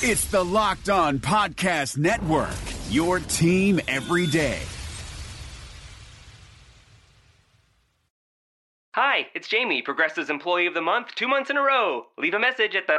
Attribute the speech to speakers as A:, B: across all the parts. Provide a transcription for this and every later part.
A: It's the Locked On Podcast Network, your team every day.
B: Hi, it's Jamie, Progressive's Employee of the Month, two months in a row. Leave a message at the.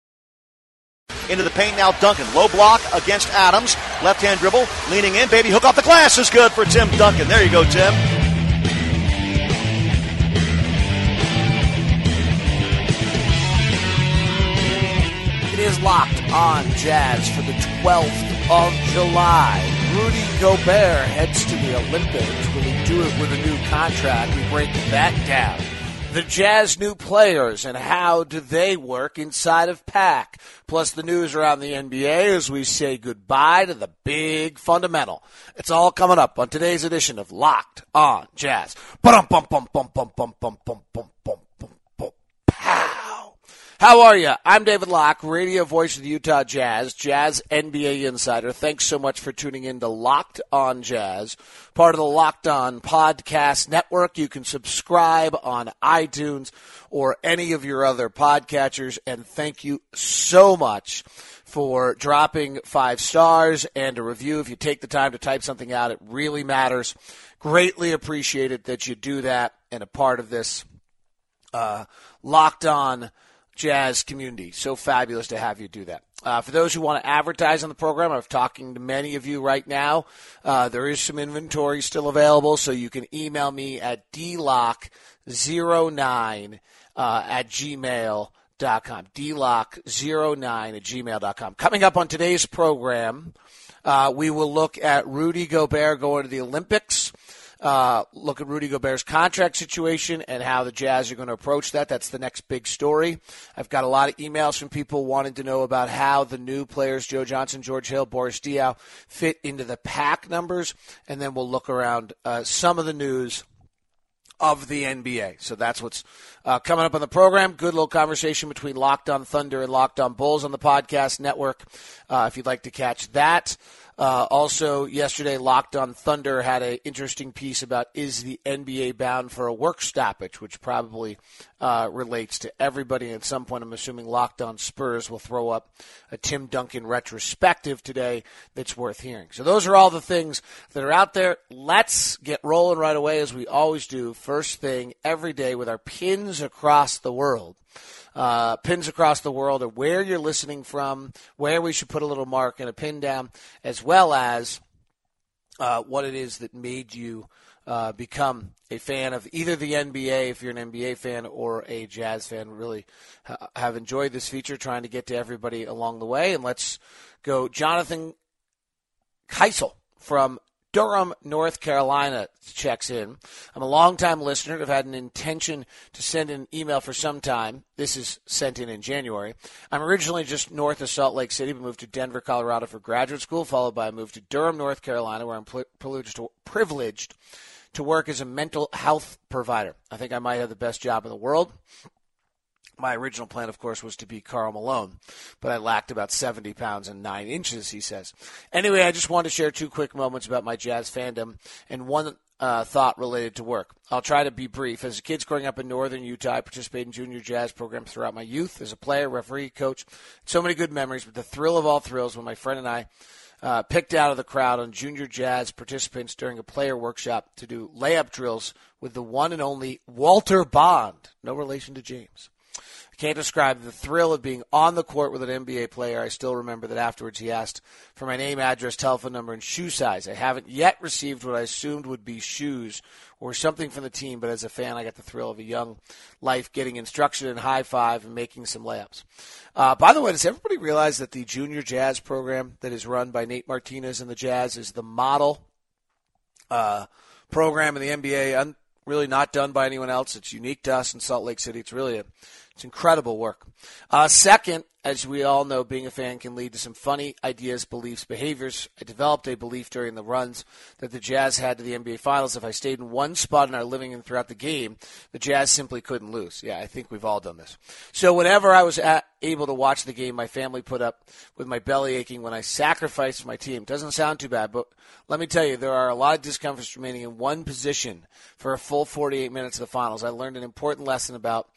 C: Into the paint now, Duncan. Low block against Adams. Left hand dribble, leaning in. Baby hook off the glass is good for Tim Duncan. There you go, Tim.
D: It is locked on Jazz for the 12th of July. Rudy Gobert heads to the Olympics. Will he do it with a new contract? We break that down. The Jazz new players and how do they work inside of PAAC? Plus the news around the NBA as we say goodbye to the big fundamental. It's all coming up on today's edition of Locked on Jazz. Bum How are you? I'm David Locke, radio voice of the Utah Jazz, Jazz NBA insider. Thanks so much for tuning in to Locked on Jazz, part of the Locked on Podcast Network. You can subscribe on iTunes or any of your other podcatchers. And thank you so much for dropping five stars and a review. If you take the time to type something out, it really matters. Greatly appreciated that you do that and a part of this uh, Locked on jazz community. So fabulous to have you do that. Uh, for those who want to advertise on the program, I'm talking to many of you right now. Uh, there is some inventory still available, so you can email me at dlock09 uh, at gmail.com. dlock09 at gmail.com. Coming up on today's program, uh, we will look at Rudy Gobert going to the Olympics uh, look at Rudy Gobert's contract situation and how the Jazz are going to approach that. That's the next big story. I've got a lot of emails from people wanting to know about how the new players, Joe Johnson, George Hill, Boris Diaw, fit into the PAAC numbers, and then we'll look around uh, some of the news of the NBA. So that's what's uh, coming up on the program. Good little conversation between Locked On Thunder and Locked On Bulls on the podcast network. Uh, if you'd like to catch that. Uh, also, yesterday, Locked on Thunder had an interesting piece about is the NBA bound for a work stoppage, which probably uh, relates to everybody. At some point, I'm assuming Locked on Spurs will throw up a Tim Duncan retrospective today that's worth hearing. So, those are all the things that are out there. Let's get rolling right away, as we always do, first thing every day with our pins across the world uh, pins across the world, or where you're listening from, where we should put a little mark and a pin down, as well as uh, what it is that made you uh, become a fan of either the NBA, if you're an NBA fan, or a Jazz fan. Really ha- have enjoyed this feature, trying to get to everybody along the way. And let's go, Jonathan Keisel from Durham, North Carolina checks in. I'm a longtime listener. I've had an intention to send an email for some time. This is sent in in January. I'm originally just north of Salt Lake City, but moved to Denver, Colorado for graduate school, followed by a move to Durham, North Carolina, where I'm privileged to, privileged to work as a mental health provider. I think I might have the best job in the world. My original plan, of course, was to be Karl Malone, but I lacked about 70 pounds and 9 inches, he says. Anyway, I just wanted to share two quick moments about my jazz fandom and one uh, thought related to work. I'll try to be brief. As a kid growing up in northern Utah, I participated in junior jazz programs throughout my youth as a player, referee, coach. So many good memories, but the thrill of all thrills when my friend and I uh, picked out of the crowd on junior jazz participants during a player workshop to do layup drills with the one and only Walter Bond, no relation to James. Can't describe the thrill of being on the court with an NBA player. I still remember that afterwards he asked for my name, address, telephone number, and shoe size. I haven't yet received what I assumed would be shoes or something from the team, but as a fan, I got the thrill of a young life getting instruction and high five and making some layups. Uh, by the way, does everybody realize that the junior jazz program that is run by Nate Martinez and the Jazz is the model uh, program in the NBA? Un- really not done by anyone else. It's unique to us in Salt Lake City. It's really a it's incredible work. Uh, second, as we all know, being a fan can lead to some funny ideas, beliefs, behaviors. I developed a belief during the runs that the Jazz had to the NBA Finals. If I stayed in one spot in our living room throughout the game, the Jazz simply couldn't lose. Yeah, I think we've all done this. So whenever I was at, able to watch the game, my family put up with my belly aching when I sacrificed my team. Doesn't sound too bad, but let me tell you, there are a lot of discomforts remaining in one position for a full 48 minutes of the finals. I learned an important lesson about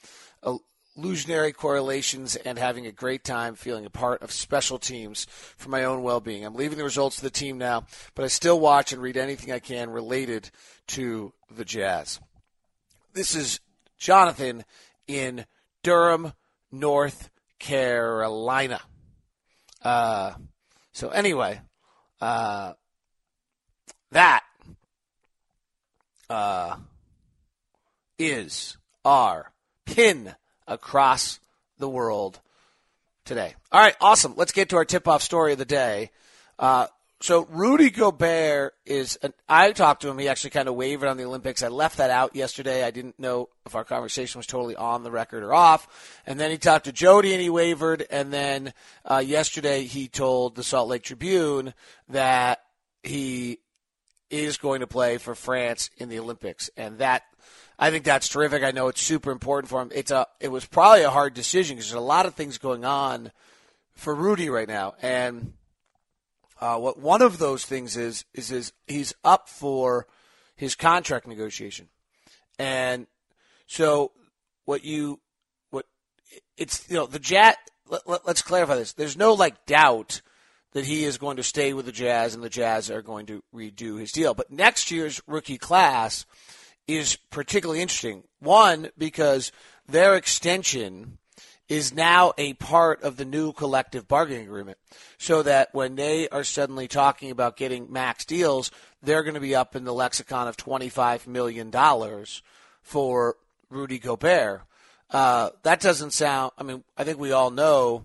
D: illusionary correlations and having a great time feeling a part of special teams for my own well-being. I'm leaving the results to the team now, but I still watch and read anything I can related to the Jazz. This is Jonathan in Durham, North Carolina. Uh, so anyway, uh, that uh, is our pin across the world today. All right, awesome. Let's get to our tip off story of the day. Uh, so Rudy Gobert is. An, I talked to him. He actually kind of wavered on the Olympics. I left that out yesterday. I didn't know if our conversation was totally on the record or off. And then he talked to Jody and he wavered. And then uh, yesterday he told the Salt Lake Tribune that he is going to play for France in the Olympics, and that I think that's terrific. I know it's super important for him. It's a it was probably a hard decision because there's a lot of things going on for Rudy right now, and uh, what one of those things is is is he's up for his contract negotiation, and so what you what it's you know the Jazz. Let, let, let's clarify this. There's no like doubt that he is going to stay with the Jazz and the Jazz are going to redo his deal. But next year's rookie class is particularly interesting. One, because their extension is now a part of the new collective bargaining agreement. So that when they are suddenly talking about getting max deals, they're going to be up in the lexicon of $25 million for Rudy Gobert. Uh, that doesn't sound, I mean, I think we all know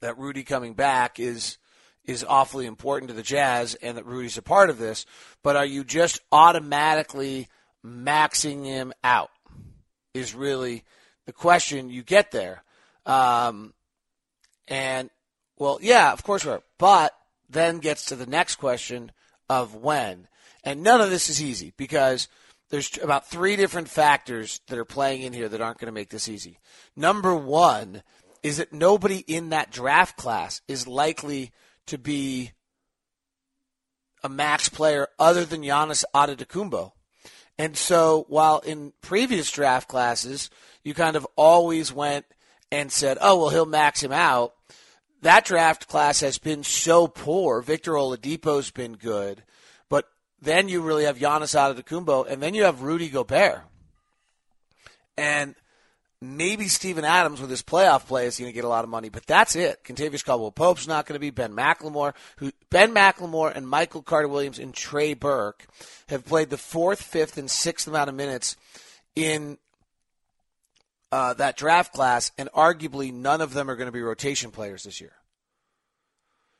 D: that Rudy coming back is is awfully important to the Jazz and that Rudy's a part of this, but are you just automatically maxing him out? Is really the question you get there. Um, and, well, yeah, of course we are. But then gets to the next question of when. And none of this is easy because there's about three different factors that are playing in here that aren't going to make this easy. Number one is that nobody in that draft class is likely to be a max player other than Giannis Antetokounmpo. And so while in previous draft classes, you kind of always went and said, oh, well, he'll max him out. That draft class has been so poor. Victor Oladipo's been good. But then you really have Giannis Antetokounmpo, and then you have Rudy Gobert. And maybe Steven Adams with his playoff play is going to get a lot of money, but that's it. Kentavious Caldwell Pope's not going to be. Ben McLemore, who Ben McLemore and Michael Carter Williams and Trey Burke have played the fourth, fifth, and sixth amount of minutes in uh, that draft class, and arguably none of them are going to be rotation players this year.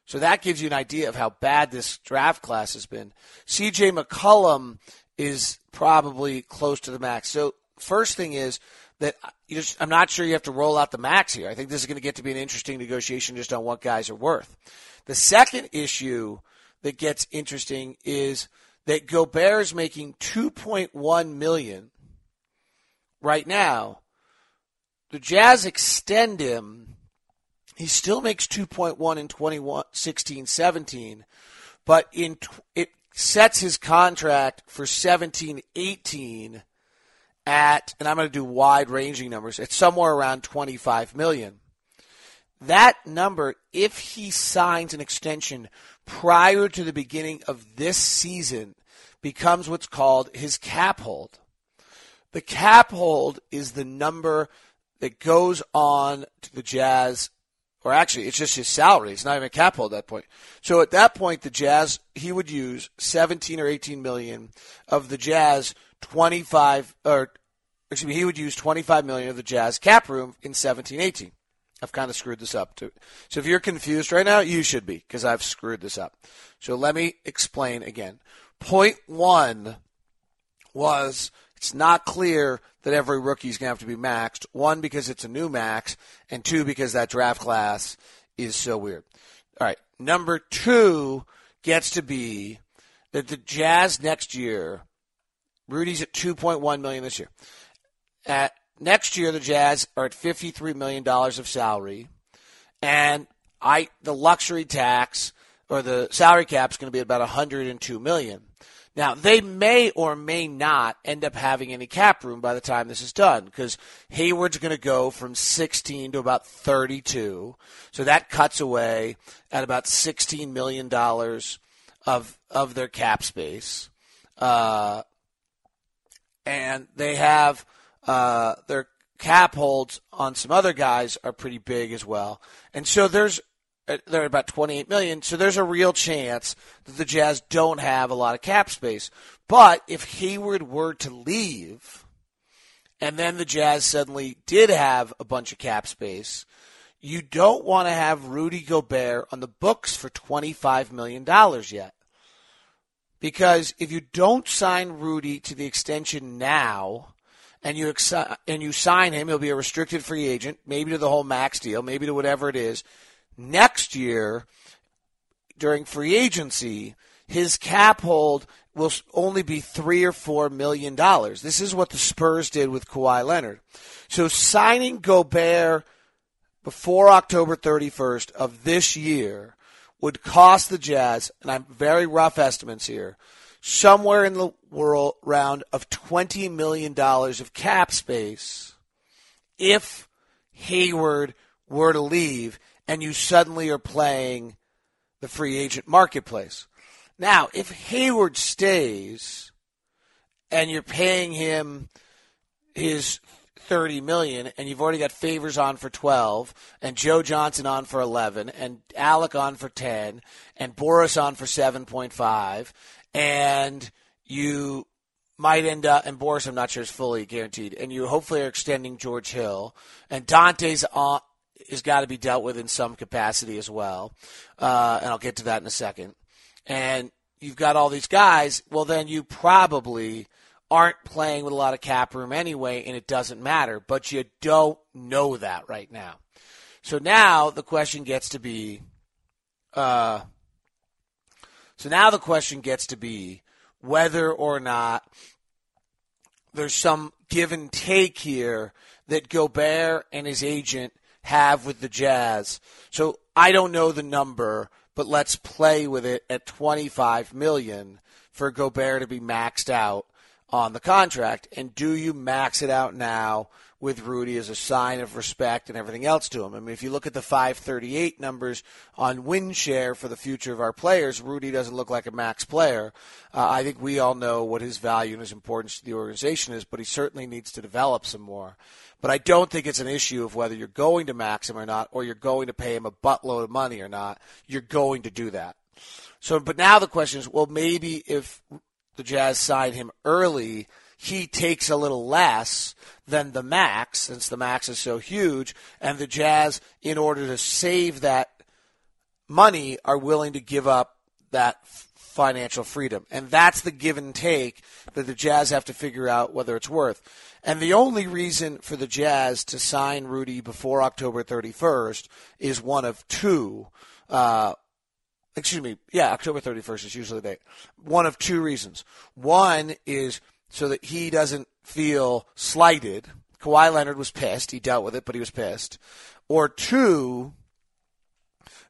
D: So that gives you an idea of how bad this draft class has been. CJ McCollum is probably close to the max. So first thing is that just, I'm not sure you have to roll out the max here. I think this is going to get to be an interesting negotiation just on what guys are worth. The second issue that gets interesting is that Gobert is making 2.1 million right now the Jazz extend him. He still makes 2.1 in 2016 17, but in it sets his contract for 17 18 at, and I'm going to do wide ranging numbers, it's somewhere around 25 million. That number, if he signs an extension prior to the beginning of this season, becomes what's called his cap hold. The cap hold is the number that goes on to the Jazz, or actually, it's just his salary. It's not even a cap hold at that point. So at that point, the Jazz he would use 17 or 18 million of the Jazz 25 or excuse me, he would use 25 million of the Jazz cap room in 17 18. I've kind of screwed this up too. So if you're confused right now, you should be because I've screwed this up. So let me explain again. Point one was It's not clear that every rookie is going to have to be maxed. One, because it's a new max, and two, because that draft class is so weird. All right. Number two gets to be that the Jazz next year, Rudy's at 2.1 million this year. At next year, the Jazz are at 53 million dollars of salary, and I the luxury tax or the salary cap is going to be about 102 million. Now, they may or may not end up having any cap room by the time this is done because Hayward's going to go from 16 to about 32. So that cuts away at about $16 million of, of their cap space. Uh, and they have uh, their cap holds on some other guys are pretty big as well. And so there's uh, they're about 28 million. So there's a real chance that the Jazz don't have a lot of cap space. But if Hayward were to leave, and then the Jazz suddenly did have a bunch of cap space, you don't want to have Rudy Gobert on the books for $25 million yet. Because if you don't sign Rudy to the extension now, and you and you sign him, he'll be a restricted free agent, maybe to the whole max deal, maybe to whatever it is next year during free agency, his cap hold will only be three or four million dollars. This is what the Spurs did with Kawhi Leonard. So signing Gobert before October 31st of this year would cost the Jazz, and I'm very rough estimates here, somewhere in the world round of $20 million of cap space if Hayward were to leave and you suddenly are playing the free agent marketplace. Now, if Hayward stays and you're paying him his 30 million and you've already got favors on for 12 and Joe Johnson on for 11 and Alec on for 10 and Boris on for 7.5 and you might end up and Boris I'm not sure is fully guaranteed and you hopefully are extending George Hill and Dante Exum has got to be dealt with in some capacity as well. Uh, and I'll get to that in a second. And you've got all these guys. Well, then you probably aren't playing with a lot of cap room anyway, and it doesn't matter. But you don't know that right now. So now the question gets to be. Uh, so now the question gets to be whether or not there's some give and take here that Gobert and his agent have with the Jazz. So I don't know the number, but let's play with it at 25 million for Gobert to be maxed out on the contract. And do you max it out now with Rudy as a sign of respect and everything else to him? I mean, if you look at the 538 numbers on win share for the future of our players, Rudy doesn't look like a max player. Uh, I think we all know what his value and his importance to the organization is, but he certainly needs to develop some more. But I don't think it's an issue of whether you're going to max him or not, or you're going to pay him a buttload of money or not. You're going to do that. So, but now the question is, well, maybe if the Jazz sign him early, he takes a little less than the max, since the max is so huge, and the Jazz, in order to save that money, are willing to give up that financial freedom. And that's the give and take that the Jazz have to figure out whether it's worth. And the only reason for the Jazz to sign Rudy before October 31st is one of two. Uh, excuse me, yeah, October 31st is usually the date. One of two reasons. One is so that he doesn't feel slighted. Kawhi Leonard was pissed. He dealt with it, but he was pissed. Or two,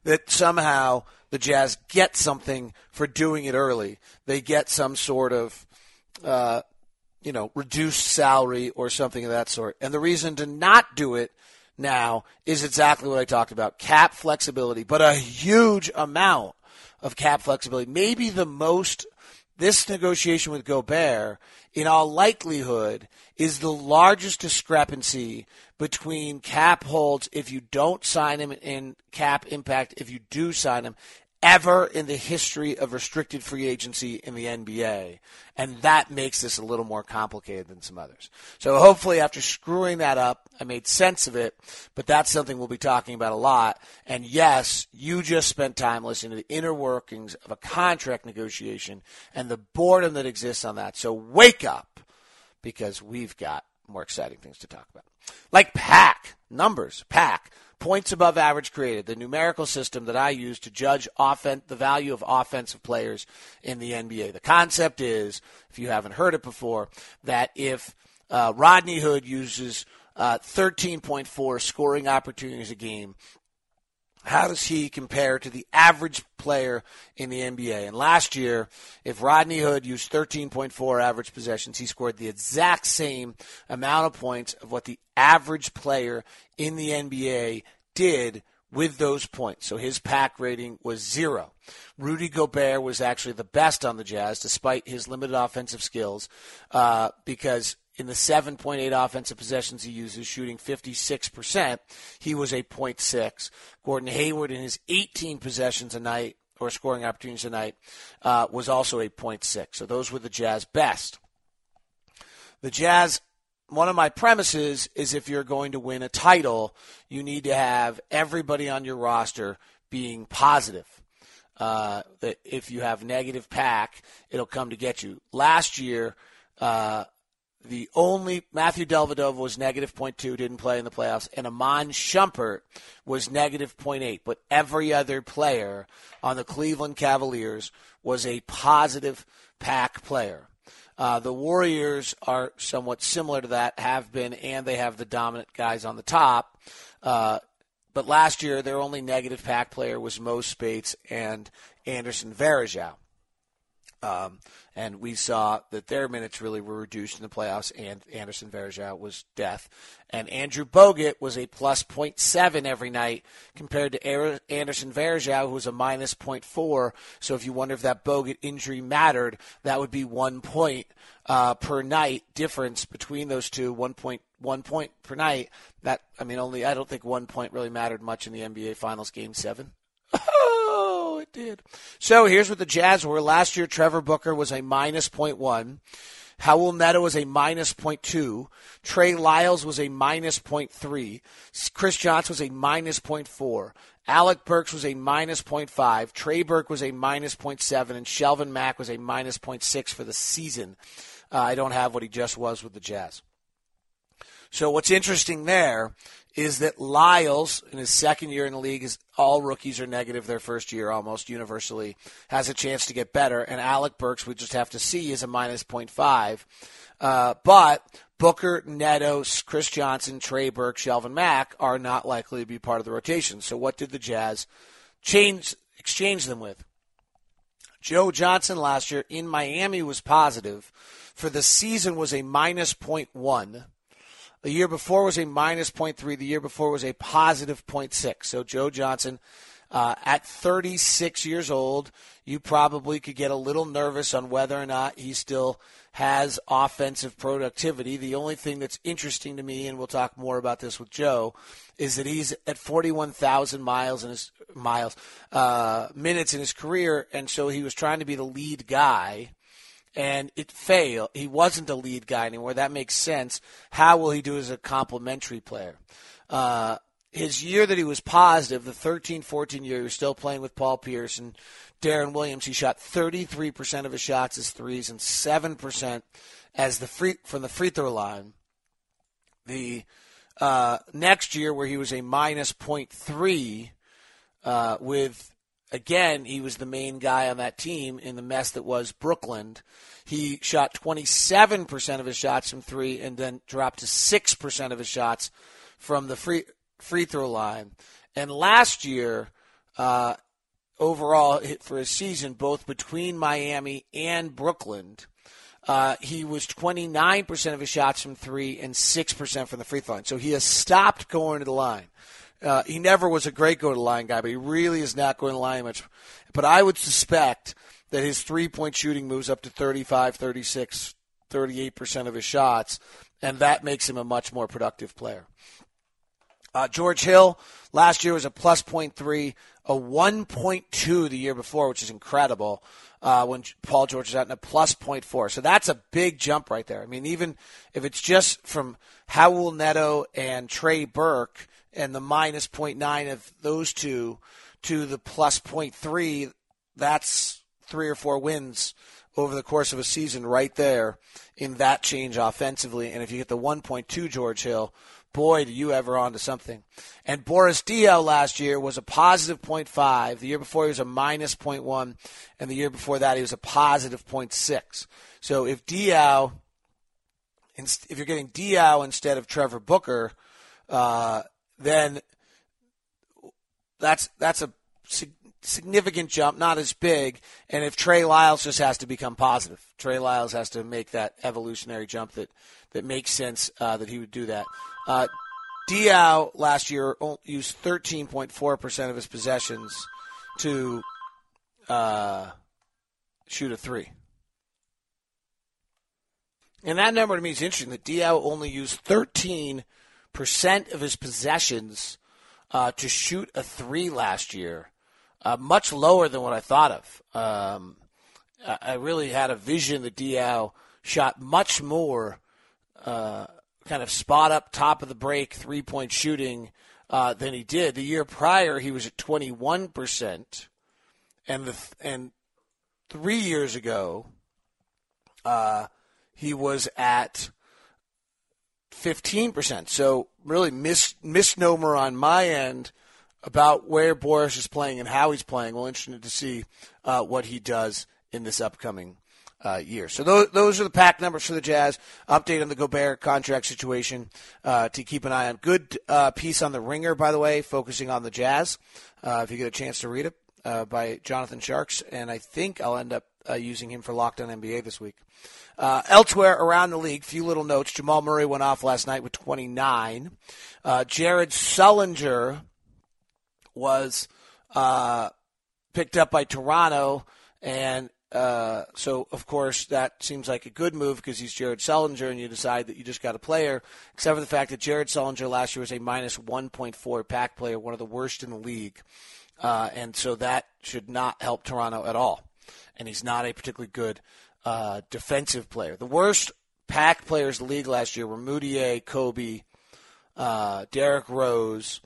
D: that somehow the Jazz get something for doing it early. They get some sort of uh, you know, reduced salary or something of that sort. And the reason to not do it now is exactly what I talked about cap flexibility, but a huge amount of cap flexibility. Maybe the most, this negotiation with Gobert, in all likelihood, is the largest discrepancy between cap holds if you don't sign him and cap impact if you do sign him ever in the history of restricted free agency in the NBA. And that makes this a little more complicated than some others. So hopefully after screwing that up, I made sense of it, but that's something we'll be talking about a lot. And yes, you just spent time listening to the inner workings of a contract negotiation and the boredom that exists on that. So wake up because we've got more exciting things to talk about. Like PAAC numbers, PAAC points above average created, the numerical system that I use to judge offense, the value of offensive players in the NBA. The concept is, if you haven't heard it before, that if uh, Rodney Hood uses uh, 13.4 scoring opportunities a game, how does he compare to the average player in the NBA? And last year, if Rodney Hood used 13.4 average possessions, he scored the exact same amount of points of what the average player in the NBA did with those points. So his PAAC rating was zero. Rudy Gobert was actually the best on the Jazz, despite his limited offensive skills, uh, because in the 7.8 offensive possessions he uses, shooting 56%, he was a 0.6. Gordon Hayward in his 18 possessions a night or scoring opportunities a night uh, was also a 0.6. So those were the Jazz best. The Jazz, one of my premises is if you're going to win a title, you need to have everybody on your roster being positive. Uh, if you have negative PAAC, it'll come to get you. Last year, uh, the only Matthew Dellavedova was negative 0.2, didn't play in the playoffs, and Iman Shumpert was negative 0.8. But every other player on the Cleveland Cavaliers was a positive PAAC player. Uh, the Warriors are somewhat similar to that, have been, and they have the dominant guys on the top. Uh, but last year, their only negative PAAC player was Mo Speights and Anderson Varejao. Um, and we saw that their minutes really were reduced in the playoffs, and Anderson Varejao was death. And Andrew Bogut was a plus 0.7 every night compared to Anderson Varejao, who was a minus 0.4. So if you wonder if that Bogut injury mattered, that would be one point uh, per night difference between those two, one point one point per night. That I mean, only I don't think one point really mattered much in the NBA Finals Game Seven. It did. So here's what the Jazz were. Last year, Trevor Booker was a minus 0.1. Raul Neto was a minus 0.2. Trey Lyles was a minus 0.3. Chris Johnson was a minus 0.4. Alec Burks was a minus 0.5. Trey Burke was a minus 0.7. And Shelvin Mack was a minus 0.6 for the season. Uh, I don't have what he just was with the Jazz. So what's interesting there is that Lyles, in his second year in the league, is all rookies are negative their first year almost universally, has a chance to get better. And Alec Burks, we just have to see, is a minus 0.5. Uh, but Booker, Neto, Chris Johnson, Trey Burke, Shelvin Mack are not likely to be part of the rotation. So what did the Jazz change exchange them with? Joe Johnson last year in Miami was positive. For the season was a minus 0.1. The year before was a minus 0.3. The year before was a positive 0.6. So Joe Johnson, uh, at 36 years old, you probably could get a little nervous on whether or not he still has offensive productivity. The only thing that's interesting to me, and we'll talk more about this with Joe, is that he's at 41,000 miles in his miles uh, minutes in his career, and so he was trying to be the lead guy and it failed. He wasn't a lead guy anymore. That makes sense. How will he do as a complementary player? Uh, his year that he was positive, the 13 14 year, he was still playing with Paul Pierce and Deron Williams. He shot 33% of his shots as threes and 7% as the free from the free throw line. The uh, next year, where he was a minus 0.3 uh, with again, he was the main guy on that team in the mess that was Brooklyn. He shot 27% of his shots from three and then dropped to 6% of his shots from the free, free throw line. And last year, uh, overall for his season, both between Miami and Brooklyn, uh, he was 29% of his shots from three and 6% from the free throw line. So he has stopped going to the line. Uh, he never was a great go to line guy, but he really is not going to line much. But I would suspect that his three point shooting moves up to 35, 36, 38% of his shots, and that makes him a much more productive player. Uh, George Hill last year was a plus 0.3, a 1.2 the year before, which is incredible. Uh, when Paul George is out in a plus 0.4. So that's a big jump right there. I mean, even if it's just from Raul Neto and Trey Burke, and the minus 0.9 of those two to the plus 0.3, that's three or four wins over the course of a season right there in that change offensively. And if you get the 1.2 George Hill, boy, do you ever onto something. And Boris Diaw last year was a positive 0.5. The year before he was a minus 0.1. And the year before that he was a positive 0.6. So if Diaw, if you're getting Diaw instead of Trevor Booker, uh, then that's that's a significant jump, not as big. And if Trey Lyles just has to become positive, Trey Lyles has to make that evolutionary jump that that makes sense uh, that he would do that. Uh, Diaw last year used 13.4% of his possessions to uh, shoot a three. And that number to me is interesting that Diaw only used 13% of his possessions uh, to shoot a three last year uh, much lower than what I thought of. Um, I really had a vision that Diaw shot much more uh, kind of spot up top of the break three point shooting uh, than he did. The year prior, he was at 21%. And, the, and three years ago, uh, he was at 15%. So, really, mis- misnomer on my end about where Boris is playing and how he's playing. Well, interested to see uh, what he does in this upcoming uh, year. So those, those are the PAAC numbers for the Jazz. Update on the Gobert contract situation uh, to keep an eye on. Good uh, piece on the Ringer, by the way, focusing on the Jazz. Uh, if you get a chance to read it uh, by Jonathan Tjarks, and I think I'll end up using him for Locked On NBA this week. elsewhere around the league, few little notes. Jamal Murray went off last night with 29. Jared Sullinger was uh, picked up by Toronto, and uh, so of course that seems like a good move because he's Jared Sullinger, and you decide that you just got a player. Except for the fact that Jared Sullinger last year was a minus 1.4 PAAC player, one of the worst in the league, uh, and so that should not help Toronto at all. And he's not a particularly good uh, defensive player. The worst pack players in the league last year were Mudiay, Kobe, uh, Derrick Rose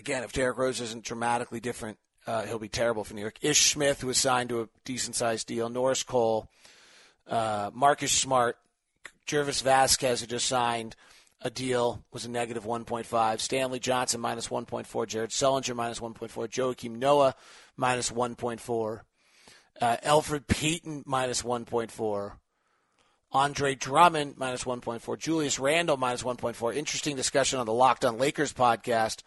D: again, if Derrick Rose isn't dramatically different, uh, he'll be terrible for New York. Ish Smith was signed to a decent sized deal. Norris Cole, uh, Marcus Smart, Greivis Vasquez, who just signed a deal, was a negative 1.5. Stanley Johnson minus 1.4. Jared Sullinger minus 1.4. Joakim Noah minus 1.4. Uh, Elfrid Payton minus 1.4. Andre Drummond minus 1.4. Julius Randle minus 1.4. Interesting discussion on the Locked On Lakers podcast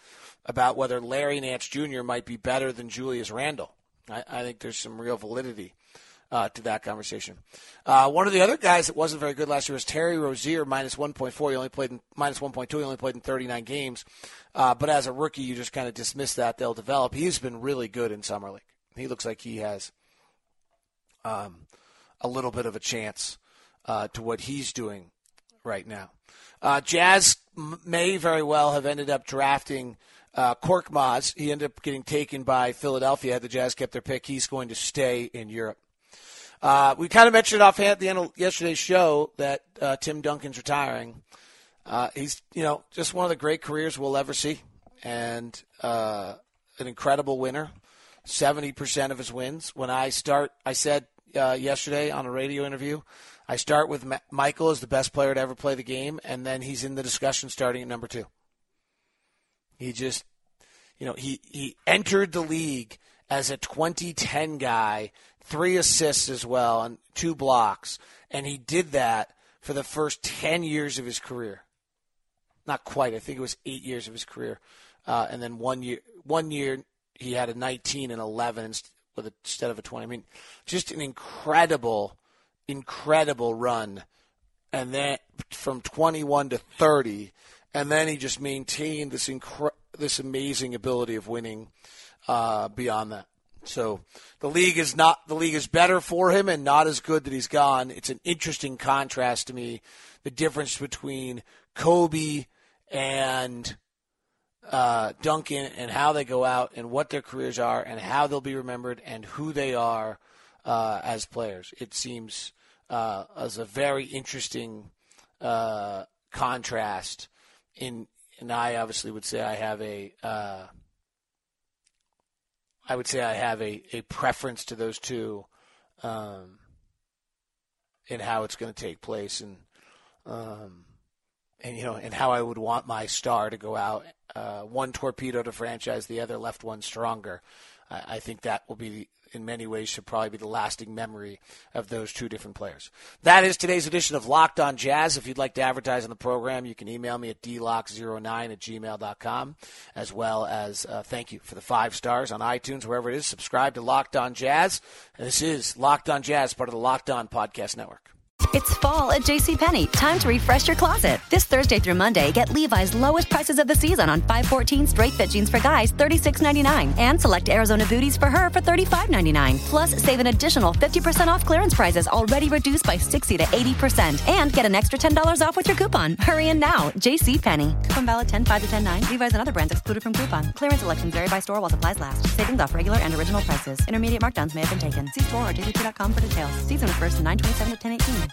D: about whether Larry Nance Jr. might be better than Julius Randle. I, I think there's some real validity uh, to that conversation. Uh, one of the other guys that wasn't very good last year was Terry Rozier, minus 1.4. He only played in minus 1.2. He only played in 39 games. Uh, but as a rookie, you just kind of dismiss that. They'll develop. He's been really good in summer league. He looks like he has um, a little bit of a chance uh, to what he's doing right now. Uh, Jazz may very well have ended up drafting uh, Korkmaz, he ended up getting taken by Philadelphia. Had the Jazz kept their pick. He's going to stay in Europe. Uh, we kind of mentioned offhand at the end of yesterday's show that uh, Tim Duncan's retiring. Uh, he's, you know, just one of the great careers we'll ever see, and uh, an incredible winner. Seventy percent of his wins. When I start, I said uh, yesterday on a radio interview, I start with Ma- Michael as the best player to ever play the game, and then he's in the discussion starting at number two. He just, you know, he, he entered the league as a 2010 guy, three assists as well, and two blocks. And he did that for the first 10 years of his career. Not quite. I think it was eight years of his career. Uh, and then one year, one year he had a 19 and 11 with a, instead of a 20. I mean, just an incredible, incredible run. And then from 21 to 30, and then he just maintained this incre- this amazing ability of winning uh, beyond that. So the league is not the league is better for him and not as good that he's gone. It's an interesting contrast to me, the difference between Kobe and uh, Duncan and how they go out and what their careers are and how they'll be remembered and who they are uh, as players. It seems uh, as a very interesting uh, contrast in and I obviously would say I have a uh, I would say I have a, a preference to those two. Um, in how it's going to take place and um, and you know and how I would want my star to go out. Uh, one torpedo to franchise, the other left one stronger. I, I think that will be in many ways should probably be the lasting memory of those two different players. That is today's edition of Locked On Jazz. If you'd like to advertise on the program, you can email me at dlock09 at gmail.com, as well as uh, thank you for the five stars on iTunes, wherever it is. Subscribe to Locked On Jazz. This is Locked On Jazz, part of the Locked On Podcast Network.
E: It's fall at JCPenney. Time to refresh your closet. This Thursday through Monday, get Levi's lowest prices of the season on 514 straight fit jeans for guys, $36.99. And select Arizona booties for her for $35.99. Plus, save an additional 50% off clearance prices already reduced by 60 to 80%. And get an extra $10 off with your coupon. Hurry in now. JCPenney. Coupon valid 10 5 to 10 9. Levi's and other brands excluded from coupon. Clearance selections vary by store while supplies last. Savings off regular and original prices. Intermediate markdowns may have been taken. See store or jcp.com for details. Season refers to 927 to 1018.